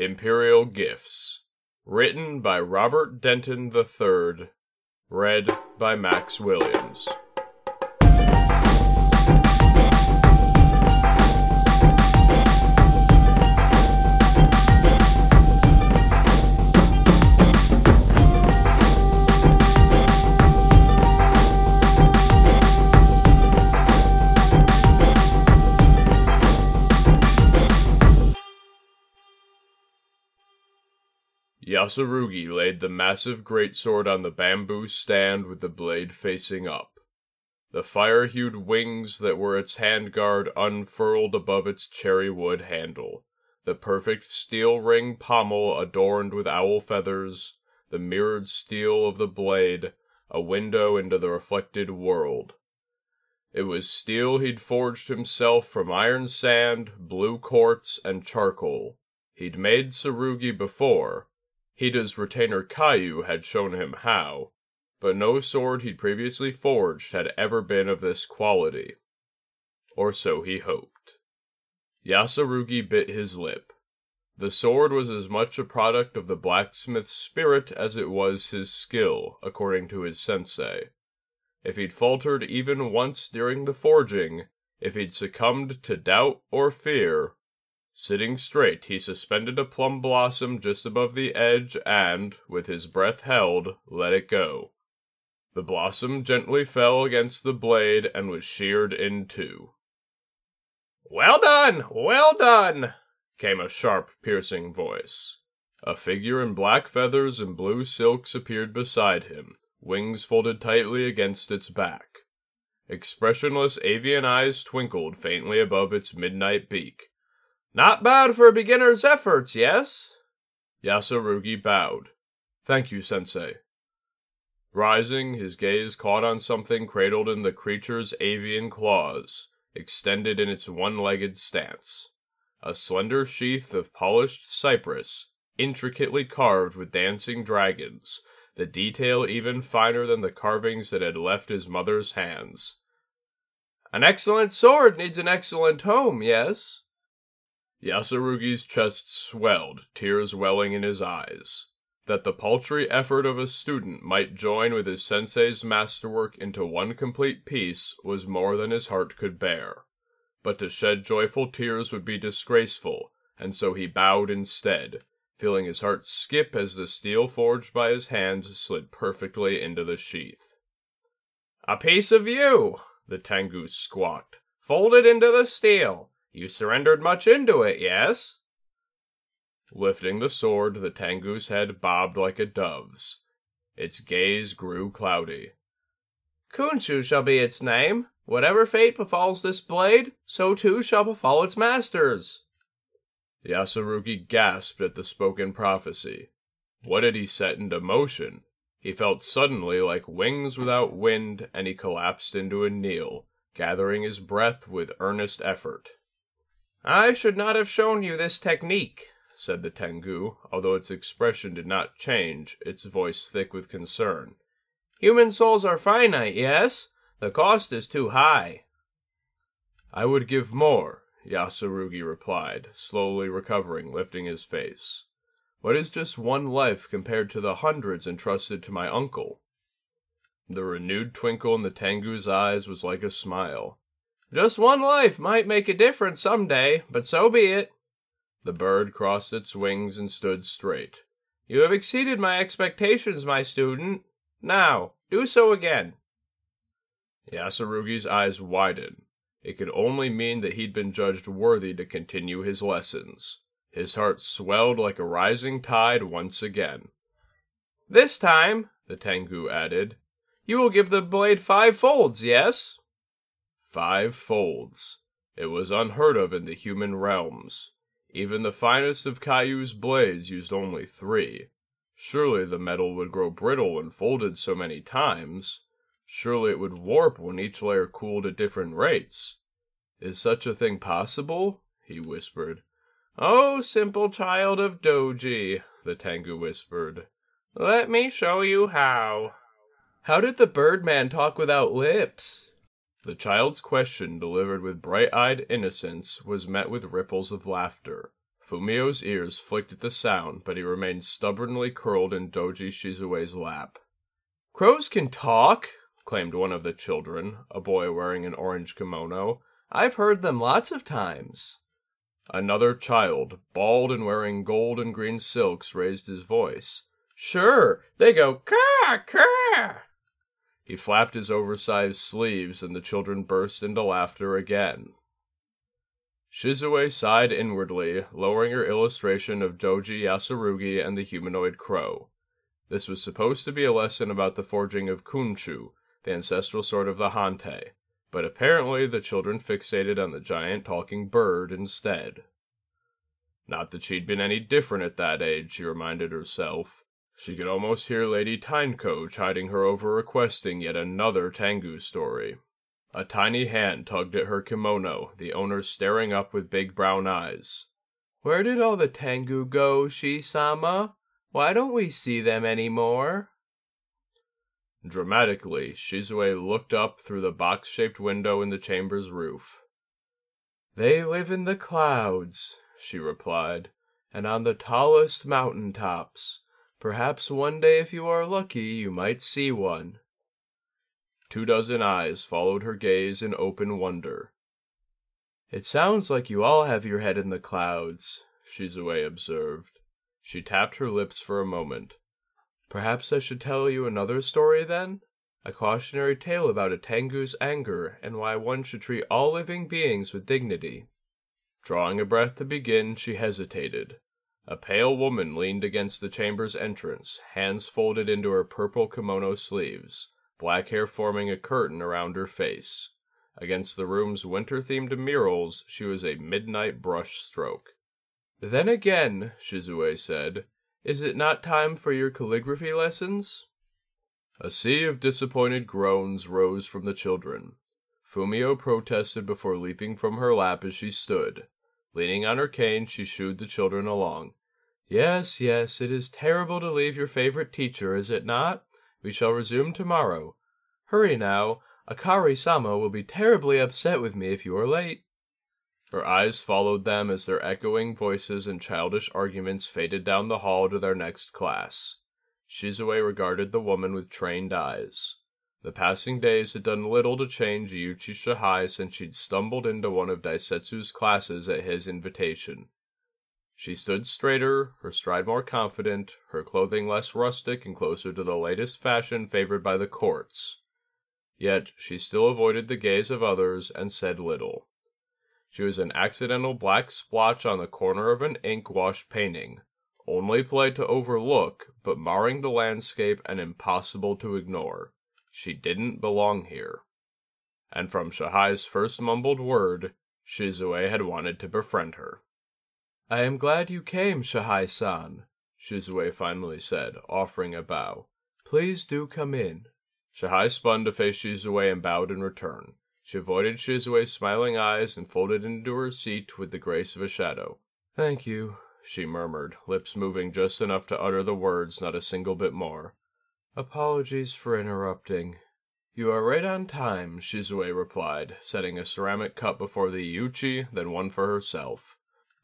Imperial Gifts. Written by Robert Denton III. Read by Max Williams. Yasurugi laid the massive greatsword on the bamboo stand with the blade facing up. The fire hued wings that were its handguard unfurled above its cherry wood handle, the perfect steel ring pommel adorned with owl feathers, the mirrored steel of the blade, a window into the reflected world. It was steel he'd forged himself from iron sand, blue quartz, and charcoal. He'd made Tsurugi before, Hida's retainer Kaiu had shown him how, but no sword he'd previously forged had ever been of this quality. Or so he hoped. Yasurugi bit his lip. The sword was as much a product of the blacksmith's spirit as it was his skill, according to his sensei. If he'd faltered even once during the forging, if he'd succumbed to doubt or fear, Sitting straight, he suspended a plum blossom just above the edge and, with his breath held, let it go. The blossom gently fell against the blade and was sheared in two. Well done! Well done! came a sharp, piercing voice. A figure in black feathers and blue silks appeared beside him, wings folded tightly against its back. Expressionless avian eyes twinkled faintly above its midnight beak. Not bad for a beginner's efforts, yes? Yasurugi bowed. Thank you, Sensei. Rising, his gaze caught on something cradled in the creature's avian claws, extended in its one legged stance. A slender sheath of polished cypress, intricately carved with dancing dragons, the detail even finer than the carvings that had left his mother's hands. An excellent sword needs an excellent home, yes? Yasurugi's chest swelled, tears welling in his eyes. That the paltry effort of a student might join with his sensei's masterwork into one complete piece was more than his heart could bear. But to shed joyful tears would be disgraceful, and so he bowed instead, feeling his heart skip as the steel forged by his hands slid perfectly into the sheath. A piece of you, the Tengu squawked, folded into the steel. You surrendered much into it, yes? Lifting the sword, the Tengu's head bobbed like a dove's. Its gaze grew cloudy. Kunshu shall be its name. Whatever fate befalls this blade, so too shall befall its masters. Yasurugi gasped at the spoken prophecy. What had he set into motion? He felt suddenly like wings without wind, and he collapsed into a kneel, gathering his breath with earnest effort. I should not have shown you this technique, said the Tengu, although its expression did not change, its voice thick with concern. Human souls are finite, yes? The cost is too high. I would give more, Yasurugi replied, slowly recovering, lifting his face. What is just one life compared to the hundreds entrusted to my uncle? The renewed twinkle in the Tengu's eyes was like a smile. Just one life might make a difference some day, but so be it. The bird crossed its wings and stood straight. You have exceeded my expectations, my student. Now, do so again. Yasurugi's eyes widened. It could only mean that he'd been judged worthy to continue his lessons. His heart swelled like a rising tide once again. This time, the Tengu added, you will give the blade five folds, yes? Five folds. It was unheard of in the human realms. Even the finest of Kaiu's blades used only three. Surely the metal would grow brittle when folded so many times. Surely it would warp when each layer cooled at different rates. Is such a thing possible? he whispered. Oh, simple child of Doji, the Tengu whispered. Let me show you how. How did the Birdman talk without lips? The child's question, delivered with bright eyed innocence, was met with ripples of laughter. Fumio's ears flicked at the sound, but he remained stubbornly curled in Doji Shizue's lap. Crows can talk, claimed one of the children, a boy wearing an orange kimono. I've heard them lots of times. Another child, bald and wearing gold and green silks, raised his voice. Sure, they go caw, caw. He flapped his oversized sleeves, and the children burst into laughter again. Shizue sighed inwardly, lowering her illustration of Doji Yasurugi and the humanoid crow. This was supposed to be a lesson about the forging of Kunshu, the ancestral sword of the Hantei, but apparently the children fixated on the giant talking bird instead. Not that she'd been any different at that age, she reminded herself. She could almost hear Lady Tyneco chiding her over requesting yet another Tengu story. A tiny hand tugged at her kimono, the owner staring up with big brown eyes. Where did all the Tengu go, Shi-sama? Why don't we see them any more? Dramatically, Shizue looked up through the box shaped window in the chamber's roof. They live in the clouds, she replied, and on the tallest mountain tops. Perhaps one day, if you are lucky, you might see one. Two dozen eyes followed her gaze in open wonder. It sounds like you all have your head in the clouds, Shizue observed. She tapped her lips for a moment. Perhaps I should tell you another story then? A cautionary tale about a Tengu's anger and why one should treat all living beings with dignity. Drawing a breath to begin, she hesitated. A pale woman leaned against the chamber's entrance, hands folded into her purple kimono sleeves black hair forming a curtain around her face. Against the room's winter themed murals, she was a midnight brush stroke. Then again, Shizue said, is it not time for your calligraphy lessons? A sea of disappointed groans rose from the children. Fumio protested before leaping from her lap as she stood. Leaning on her cane, she shooed the children along. Yes, yes, it is terrible to leave your favorite teacher, is it not? We shall resume tomorrow. Hurry now. Akari sama will be terribly upset with me if you are late. Her eyes followed them as their echoing voices and childish arguments faded down the hall to their next class. Shizue regarded the woman with trained eyes. The passing days had done little to change Iuchi Shahai since she'd stumbled into one of Daisetsu's classes at his invitation. She stood straighter, her stride more confident, her clothing less rustic and closer to the latest fashion favored by the courts. Yet she still avoided the gaze of others and said little. She was an accidental black splotch on the corner of an ink wash painting, only polite to overlook, but marring the landscape and impossible to ignore. She didn't belong here. And from Shahai's first mumbled word, Shizue had wanted to befriend her. I am glad you came, Shahai san, Shizue finally said, offering a bow. Please do come in. Shahai spun to face Shizue and bowed in return. She avoided Shizue's smiling eyes and folded into her seat with the grace of a shadow. Thank you, she murmured, lips moving just enough to utter the words, not a single bit more. Apologies for interrupting. You are right on time, Shizue replied, setting a ceramic cup before the Iuchi, then one for herself.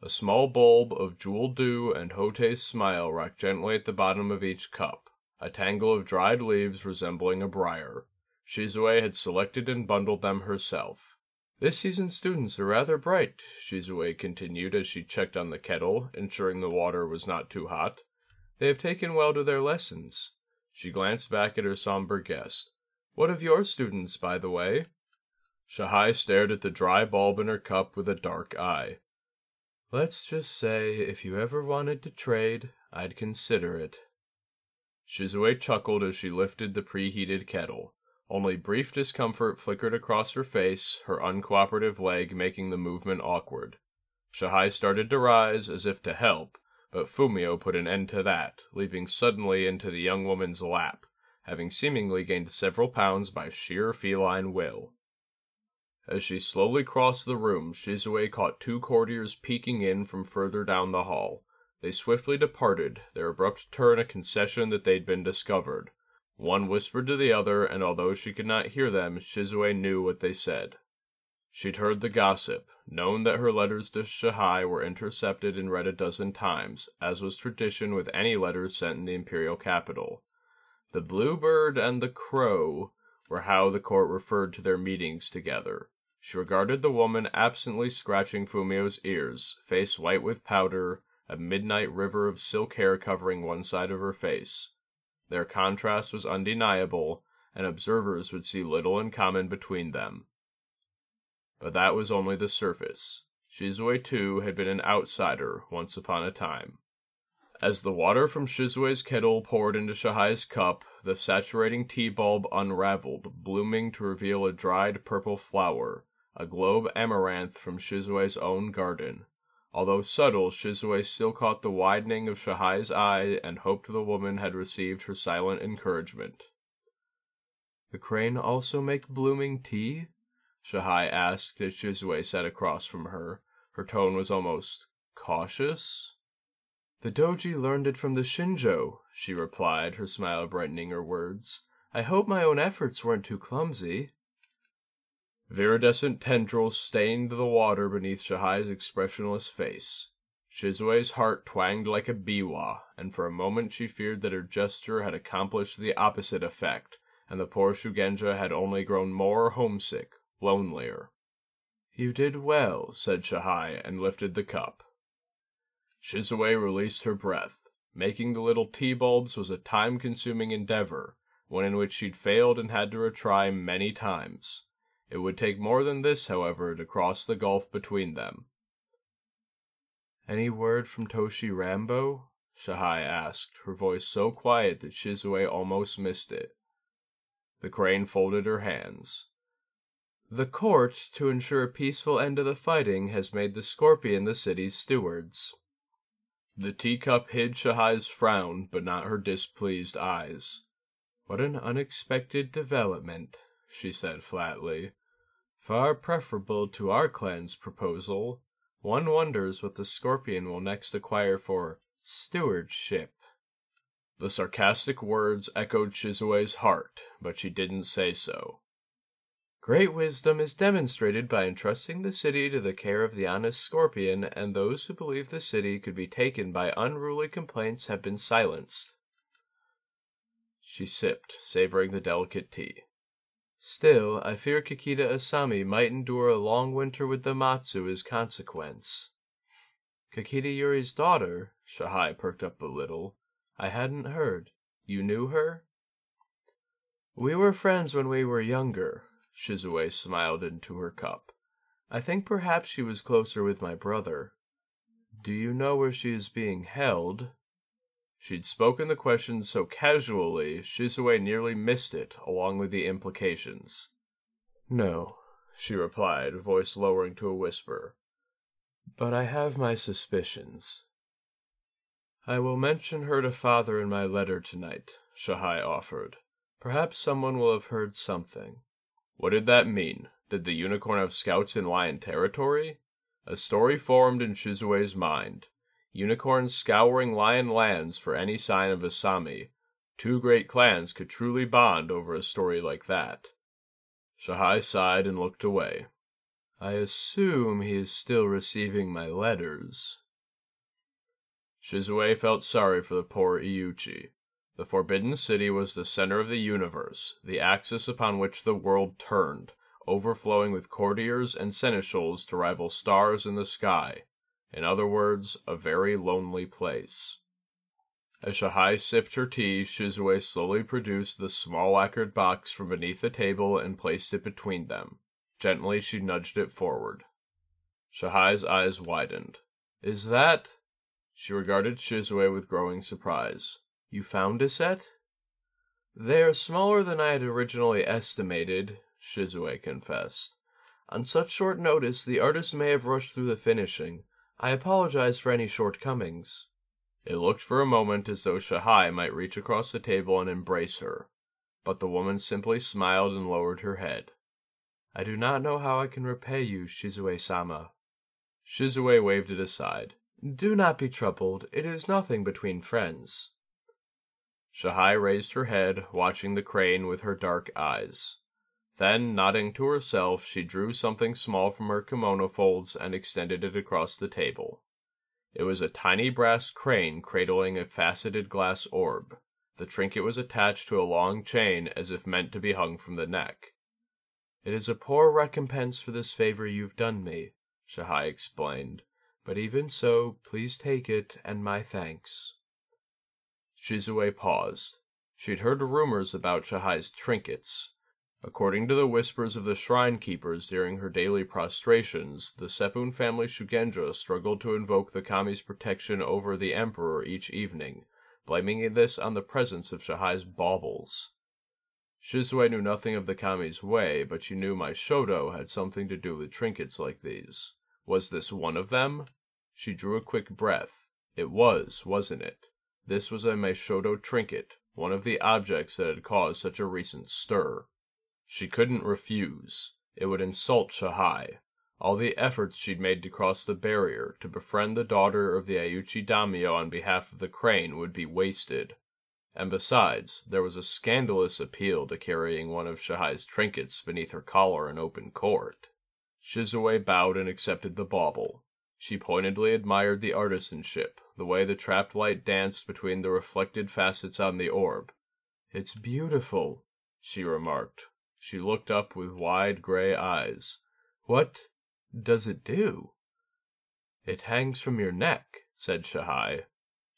A small bulb of jewel dew and Hotei's smile rocked gently at the bottom of each cup, a tangle of dried leaves resembling a briar. Shizue had selected and bundled them herself. This season's students are rather bright, Shizue continued as she checked on the kettle, ensuring the water was not too hot. They have taken well to their lessons. She glanced back at her somber guest. What of your students, by the way? Shahai stared at the dry bulb in her cup with a dark eye. Let's just say, if you ever wanted to trade, I'd consider it. Shizue chuckled as she lifted the preheated kettle. Only brief discomfort flickered across her face, her uncooperative leg making the movement awkward. Shahai started to rise, as if to help, but Fumio put an end to that, leaping suddenly into the young woman's lap, having seemingly gained several pounds by sheer feline will. As she slowly crossed the room, Shizue caught two courtiers peeking in from further down the hall. They swiftly departed, their abrupt turn a concession that they'd been discovered. One whispered to the other, and although she could not hear them, Shizue knew what they said. She'd heard the gossip, known that her letters to Shahai were intercepted and read a dozen times, as was tradition with any letters sent in the imperial capital. The bluebird and the crow were how the court referred to their meetings together. She regarded the woman absently scratching Fumio's ears, face white with powder, a midnight river of silk hair covering one side of her face. Their contrast was undeniable, and observers would see little in common between them. But that was only the surface. Shizue, too, had been an outsider once upon a time. As the water from Shizue's kettle poured into Shahai's cup, the saturating tea bulb unraveled, blooming to reveal a dried purple flower, a globe amaranth from Shizue's own garden. Although subtle, Shizue still caught the widening of Shahai's eye and hoped the woman had received her silent encouragement. The crane also make blooming tea? Shahai asked as Shizue sat across from her. Her tone was almost cautious. The doji learned it from the Shinjo, she replied, her smile brightening her words. I hope my own efforts weren't too clumsy. Viridescent tendrils stained the water beneath Shahai's expressionless face. Shizue's heart twanged like a biwa, and for a moment she feared that her gesture had accomplished the opposite effect, and the poor Shugenja had only grown more homesick, lonelier. You did well, said Shahai, and lifted the cup. Shizue released her breath. Making the little tea bulbs was a time consuming endeavor, one in which she'd failed and had to retry many times. It would take more than this, however, to cross the gulf between them. Any word from Toshi Ranbo? Shahai asked, her voice so quiet that Shizue almost missed it. The crane folded her hands. The court, to ensure a peaceful end to the fighting, has made the Scorpion the city's stewards. The teacup hid Shahai's frown, but not her displeased eyes. What an unexpected development, she said flatly. Far preferable to our clan's proposal. One wonders what the Scorpion will next acquire for stewardship. The sarcastic words echoed Shizue's heart, but she didn't say so. Great wisdom is demonstrated by entrusting the city to the care of the honest Scorpion, and those who believe the city could be taken by unruly complaints have been silenced. She sipped, savoring the delicate tea. Still, I fear Kakita Asami might endure a long winter with the Matsu as consequence. Kakita Yuri's daughter, Shahai perked up a little. I hadn't heard. You knew her? We were friends when we were younger. Shizue smiled into her cup. I think perhaps she was closer with my brother. Do you know where she is being held? She'd spoken the question so casually, Shizue nearly missed it, along with the implications. No, she replied, voice lowering to a whisper. But I have my suspicions. I will mention her to father in my letter tonight, Shahai offered. Perhaps someone will have heard something. What did that mean? Did the unicorn have scouts in lion territory? A story formed in Shizue's mind. Unicorns scouring lion lands for any sign of Asami. Two great clans could truly bond over a story like that. Shahai sighed and looked away. I assume he is still receiving my letters. Shizue felt sorry for the poor Iuchi. The Forbidden City was the center of the universe, the axis upon which the world turned, overflowing with courtiers and seneschals to rival stars in the sky. In other words, a very lonely place. As Shahai sipped her tea, Shizue slowly produced the small lacquered box from beneath the table and placed it between them. Gently, she nudged it forward. Shahai's eyes widened. Is that? She regarded Shizue with growing surprise. You found a set? They are smaller than I had originally estimated, Shizue confessed. On such short notice, the artist may have rushed through the finishing. I apologize for any shortcomings. It looked for a moment as though Shahai might reach across the table and embrace her, but the woman simply smiled and lowered her head. I do not know how I can repay you, Shizue sama. Shizue waved it aside. Do not be troubled, it is nothing between friends. Shahai raised her head, watching the crane with her dark eyes. Then, nodding to herself, she drew something small from her kimono folds and extended it across the table. It was a tiny brass crane cradling a faceted glass orb. The trinket was attached to a long chain as if meant to be hung from the neck. It is a poor recompense for this favor you've done me, Shahai explained, but even so, please take it and my thanks. Shizue paused. She'd heard rumors about Shahai's trinkets. According to the whispers of the shrine keepers during her daily prostrations, the Seppun family Shugenja struggled to invoke the kami's protection over the emperor each evening, blaming this on the presence of Shahai's baubles. Shizue knew nothing of the kami's way, but she knew Meishodo had something to do with trinkets like these. Was this one of them? She drew a quick breath. It was, wasn't it? This was a Meishodo trinket, one of the objects that had caused such a recent stir. She couldn't refuse. It would insult Shahai. All the efforts she'd made to cross the barrier, to befriend the daughter of the Iuchi Daimyo on behalf of the crane, would be wasted. And besides, there was a scandalous appeal to carrying one of Shahai's trinkets beneath her collar in open court. Shizue bowed and accepted the bauble. She pointedly admired the artisanship, the way the trapped light danced between the reflected facets on the orb. It's beautiful, she remarked. She looked up with wide gray eyes. What does it do? It hangs from your neck, said Shahai.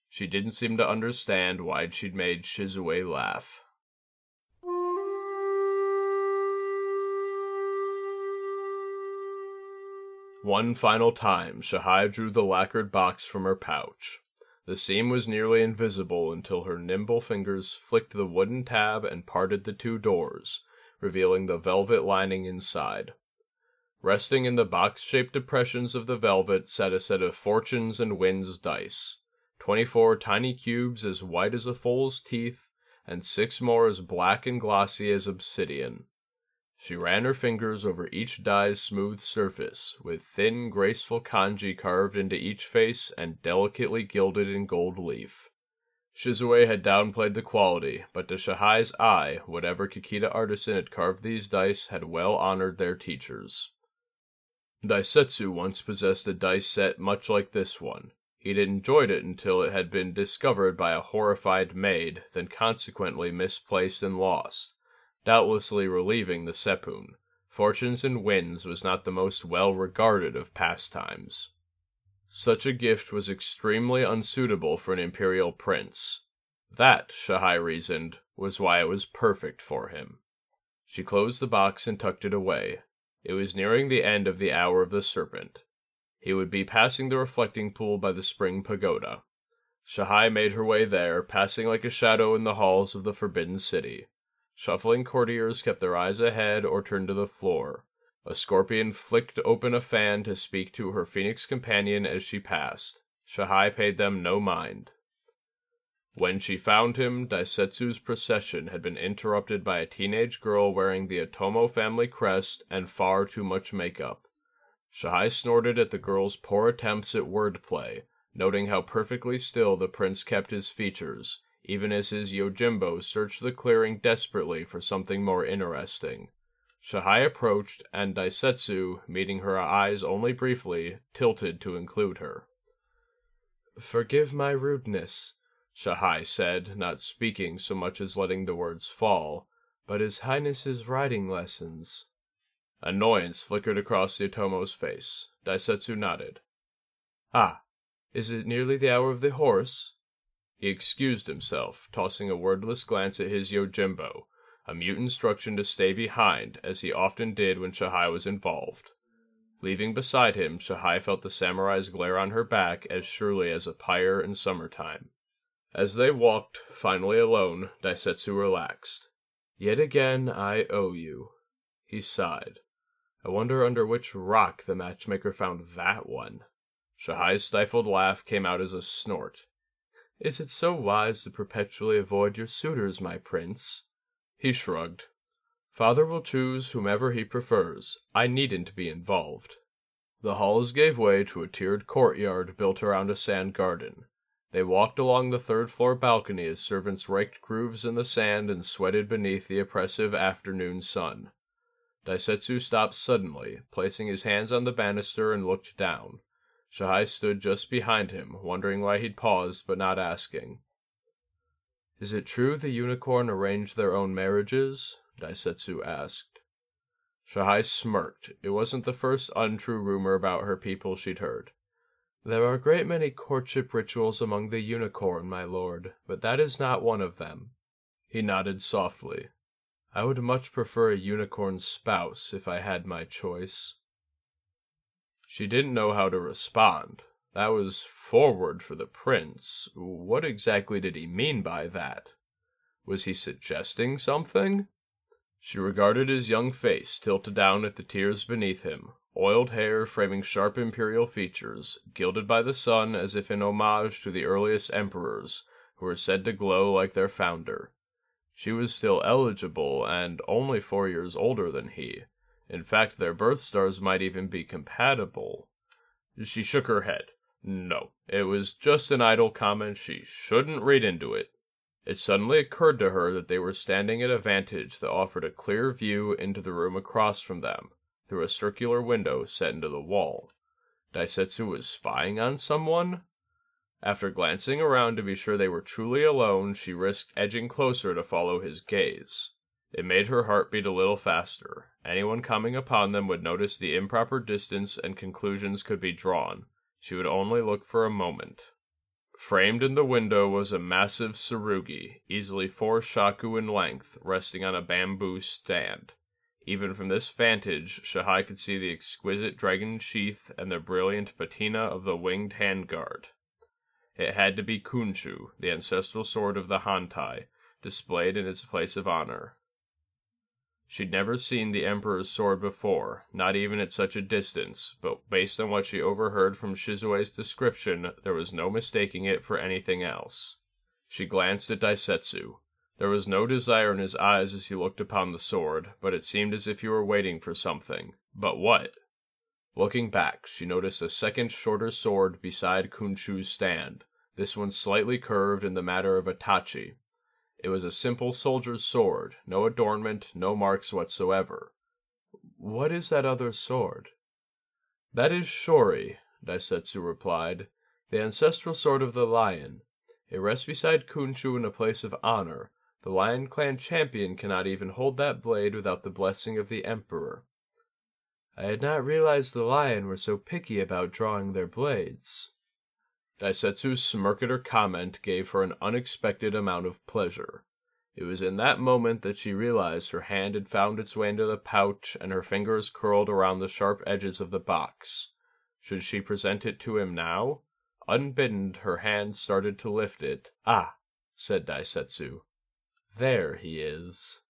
She didn't seem to understand why she'd made Shizue laugh. One final time, Shahai drew the lacquered box from her pouch. The seam was nearly invisible until her nimble fingers flicked the wooden tab and parted the two doors, revealing the velvet lining inside. Resting in the box shaped depressions of the velvet sat a set of fortunes and winds dice. Twenty four tiny cubes as white as a foal's teeth, and six more as black and glossy as obsidian. She ran her fingers over each die's smooth surface, with thin, graceful kanji carved into each face and delicately gilded in gold leaf. Shizue had downplayed the quality, but to Shahai's eye, whatever Kakita artisan had carved these dice had well honored their teachers. Daisetsu once possessed a dice set much like this one. He'd enjoyed it until it had been discovered by a horrified maid, then consequently misplaced and lost doubtlessly relieving the Seppun. Fortunes and Winds was not the most well regarded of pastimes. Such a gift was extremely unsuitable for an imperial prince. That, Shahai reasoned, was why it was perfect for him. She closed the box and tucked it away. It was nearing the end of the hour of the serpent. He would be passing the reflecting pool by the spring pagoda. Shahai made her way there, passing like a shadow in the halls of the Forbidden City. Shuffling courtiers kept their eyes ahead or turned to the floor. A scorpion flicked open a fan to speak to her phoenix companion as she passed. Shahai paid them no mind. When she found him, Daisetsu's procession had been interrupted by a teenage girl wearing the Otomo family crest and far too much makeup. Shahai snorted at the girl's poor attempts at wordplay, noting how perfectly still the prince kept his features, even as his Yojimbo searched the clearing desperately for something more interesting. Shahai approached, and Daisetsu, meeting her eyes only briefly, tilted to include her. Forgive my rudeness, Shahai said, not speaking so much as letting the words fall, but His Highness's riding lessons. Annoyance flickered across the Otomo's face. Daisetsu nodded. Ah, is it nearly the hour of the horse? He excused himself, tossing a wordless glance at his Yojimbo, a mute instruction to stay behind, as he often did when Shahai was involved. Leaving beside him, Shahai felt the samurai's glare on her back as surely as a pyre in summertime. As they walked, finally alone, Daisetsu relaxed. Yet again I owe you. He sighed. I wonder under which rock the matchmaker found that one. Shahai's stifled laugh came out as a snort. Is it so wise to perpetually avoid your suitors, my prince? He shrugged. Father will choose whomever he prefers. I needn't be involved. The halls gave way to a tiered courtyard built around a sand garden. They walked along the third floor balcony as servants raked grooves in the sand and sweated beneath the oppressive afternoon sun. Daisetsu stopped suddenly, placing his hands on the banister and looked down. Shahai stood just behind him, wondering why he'd paused but not asking. Is it true the unicorn arranged their own marriages? Daisetsu asked. Shahai smirked. It wasn't the first untrue rumor about her people she'd heard. There are a great many courtship rituals among the unicorn, my lord, but that is not one of them. He nodded softly. I would much prefer a unicorn spouse if I had my choice. She didn't know how to respond. That was forward for the prince. What exactly did he mean by that? Was he suggesting something? She regarded his young face tilted down at the tears beneath him, oiled hair framing sharp imperial features, gilded by the sun as if in homage to the earliest emperors, who were said to glow like their founder. She was still eligible and only four years older than he. In fact, their birth stars might even be compatible. She shook her head. No, it was just an idle comment. She shouldn't read into it. It suddenly occurred to her that they were standing at a vantage that offered a clear view into the room across from them, through a circular window set into the wall. Daisetsu was spying on someone? After glancing around to be sure they were truly alone, she risked edging closer to follow his gaze. It made her heart beat a little faster. Anyone coming upon them would notice the improper distance and conclusions could be drawn. She would only look for a moment. Framed in the window was a massive tsurugi, easily four shaku in length, resting on a bamboo stand. Even from this vantage, Shahai could see the exquisite dragon sheath and the brilliant patina of the winged handguard. It had to be Kunshu, the ancestral sword of the Hantei, displayed in its place of honor. She'd never seen the Emperor's sword before, not even at such a distance, but based on what she overheard from Shizue's description, there was no mistaking it for anything else. She glanced at Daisetsu. There was no desire in his eyes as he looked upon the sword, but it seemed as if he were waiting for something. But what? Looking back, she noticed a second shorter sword beside Kunshu's stand, this one slightly curved in the matter of a tachi. It was a simple soldier's sword, no adornment, no marks whatsoever. What is that other sword? That is Shori, Daisetsu replied, the ancestral sword of the lion. It rests beside Kunshu in a place of honor. The Lion Clan champion cannot even hold that blade without the blessing of the Emperor. I had not realized the lion were so picky about drawing their blades. Daisetsu's smirk at her comment gave her an unexpected amount of pleasure. It was in that moment that she realized her hand had found its way into the pouch and her fingers curled around the sharp edges of the box. Should she present it to him now? Unbidden, her hand started to lift it. Ah, said Daisetsu. There he is.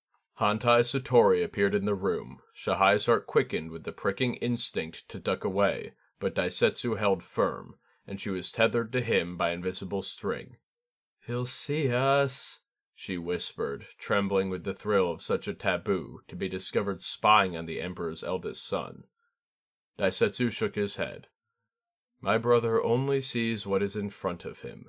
Hantei Satori appeared in the room. Shahai's heart quickened with the pricking instinct to duck away, but Daisetsu held firm and she was tethered to him by invisible string. He'll see us, she whispered, trembling with the thrill of such a taboo to be discovered spying on the Emperor's eldest son. Daisetsu shook his head. My brother only sees what is in front of him.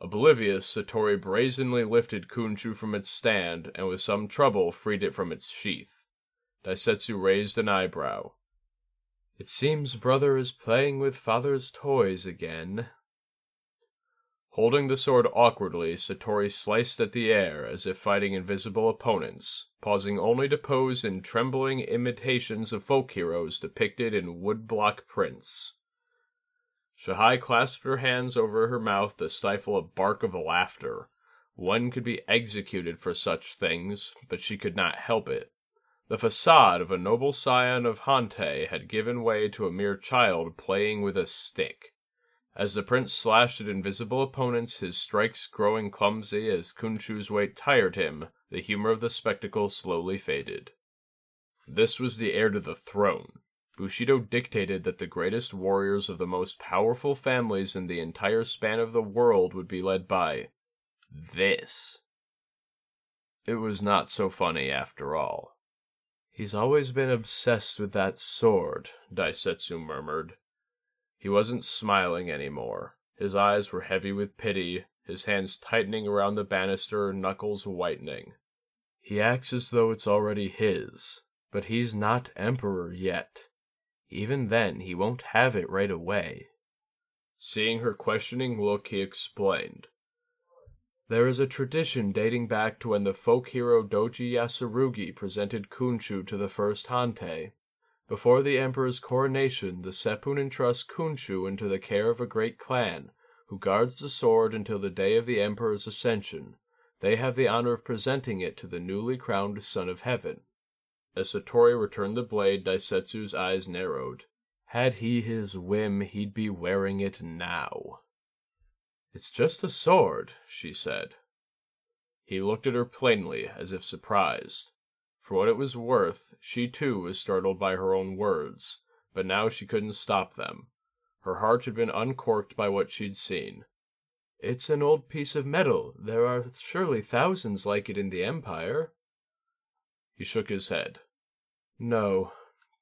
Oblivious, Satori brazenly lifted Kunshu from its stand and with some trouble freed it from its sheath. Daisetsu raised an eyebrow. It seems brother is playing with father's toys again. Holding the sword awkwardly, Satori sliced at the air as if fighting invisible opponents, pausing only to pose in trembling imitations of folk heroes depicted in woodblock prints. Shahai clasped her hands over her mouth to stifle a bark of laughter. One could be executed for such things, but she could not help it. The facade of a noble scion of Hantei had given way to a mere child playing with a stick. As the prince slashed at invisible opponents, his strikes growing clumsy as Kunshu's weight tired him, the humor of the spectacle slowly faded. This was the heir to the throne. Bushido dictated that the greatest warriors of the most powerful families in the entire span of the world would be led by this. It was not so funny after all. He's always been obsessed with that sword, Daisetsu murmured. He wasn't smiling anymore. His eyes were heavy with pity, his hands tightening around the banister, knuckles whitening. He acts as though it's already his, but he's not emperor yet. Even then, he won't have it right away. Seeing her questioning look, he explained. There is a tradition dating back to when the folk hero Doji Yasurugi presented Kunshu to the first Hantei. Before the emperor's coronation, the Seppun entrusts Kunshu into the care of a great clan, who guards the sword until the day of the emperor's ascension. They have the honor of presenting it to the newly crowned Son of Heaven. As Satori returned the blade, Daisetsu's eyes narrowed. Had he his whim, he'd be wearing it now. It's just a sword, she said. He looked at her plainly, as if surprised. For what it was worth, she too was startled by her own words, but now she couldn't stop them. Her heart had been uncorked by what she'd seen. It's an old piece of metal. There are surely thousands like it in the Empire. He shook his head. No,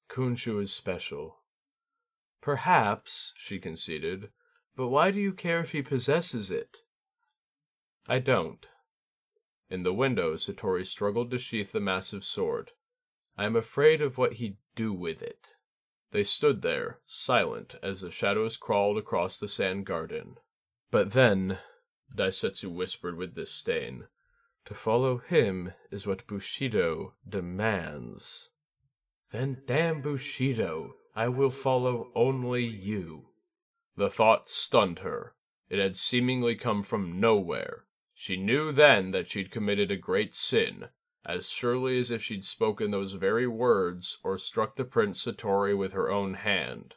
Kunshu is special. Perhaps, she conceded, but why do you care if he possesses it? I don't. In the window, Satori struggled to sheath the massive sword. I am afraid of what he'd do with it. They stood there, silent, as the shadows crawled across the sand garden. But then, Daisetsu whispered with disdain, to follow him is what Bushido demands. Then damn Bushido, I will follow only you. The thought stunned her. It had seemingly come from nowhere. She knew then that she'd committed a great sin, as surely as if she'd spoken those very words or struck the Prince Satori with her own hand.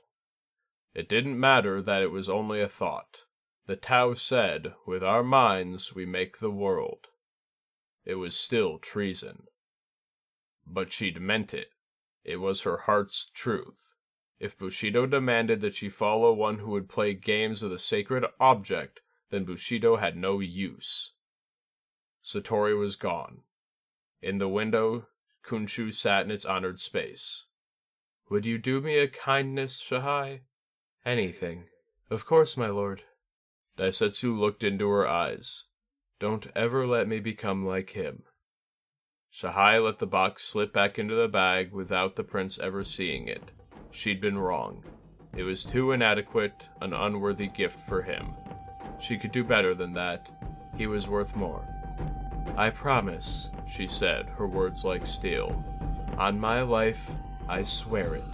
It didn't matter that it was only a thought. The Tao said, With our minds we make the world. It was still treason. But she'd meant it. It was her heart's truth. If Bushido demanded that she follow one who would play games with a sacred object, then Bushido had no use. Satori was gone. In the window, Kunshu sat in its honored space. Would you do me a kindness, Shahai? Anything. Of course, my lord. Daisetsu looked into her eyes. Don't ever let me become like him. Shahai let the box slip back into the bag without the prince ever seeing it. She'd been wrong. It was too inadequate, an unworthy gift for him. She could do better than that. He was worth more. I promise, she said, her words like steel. On my life, I swear it.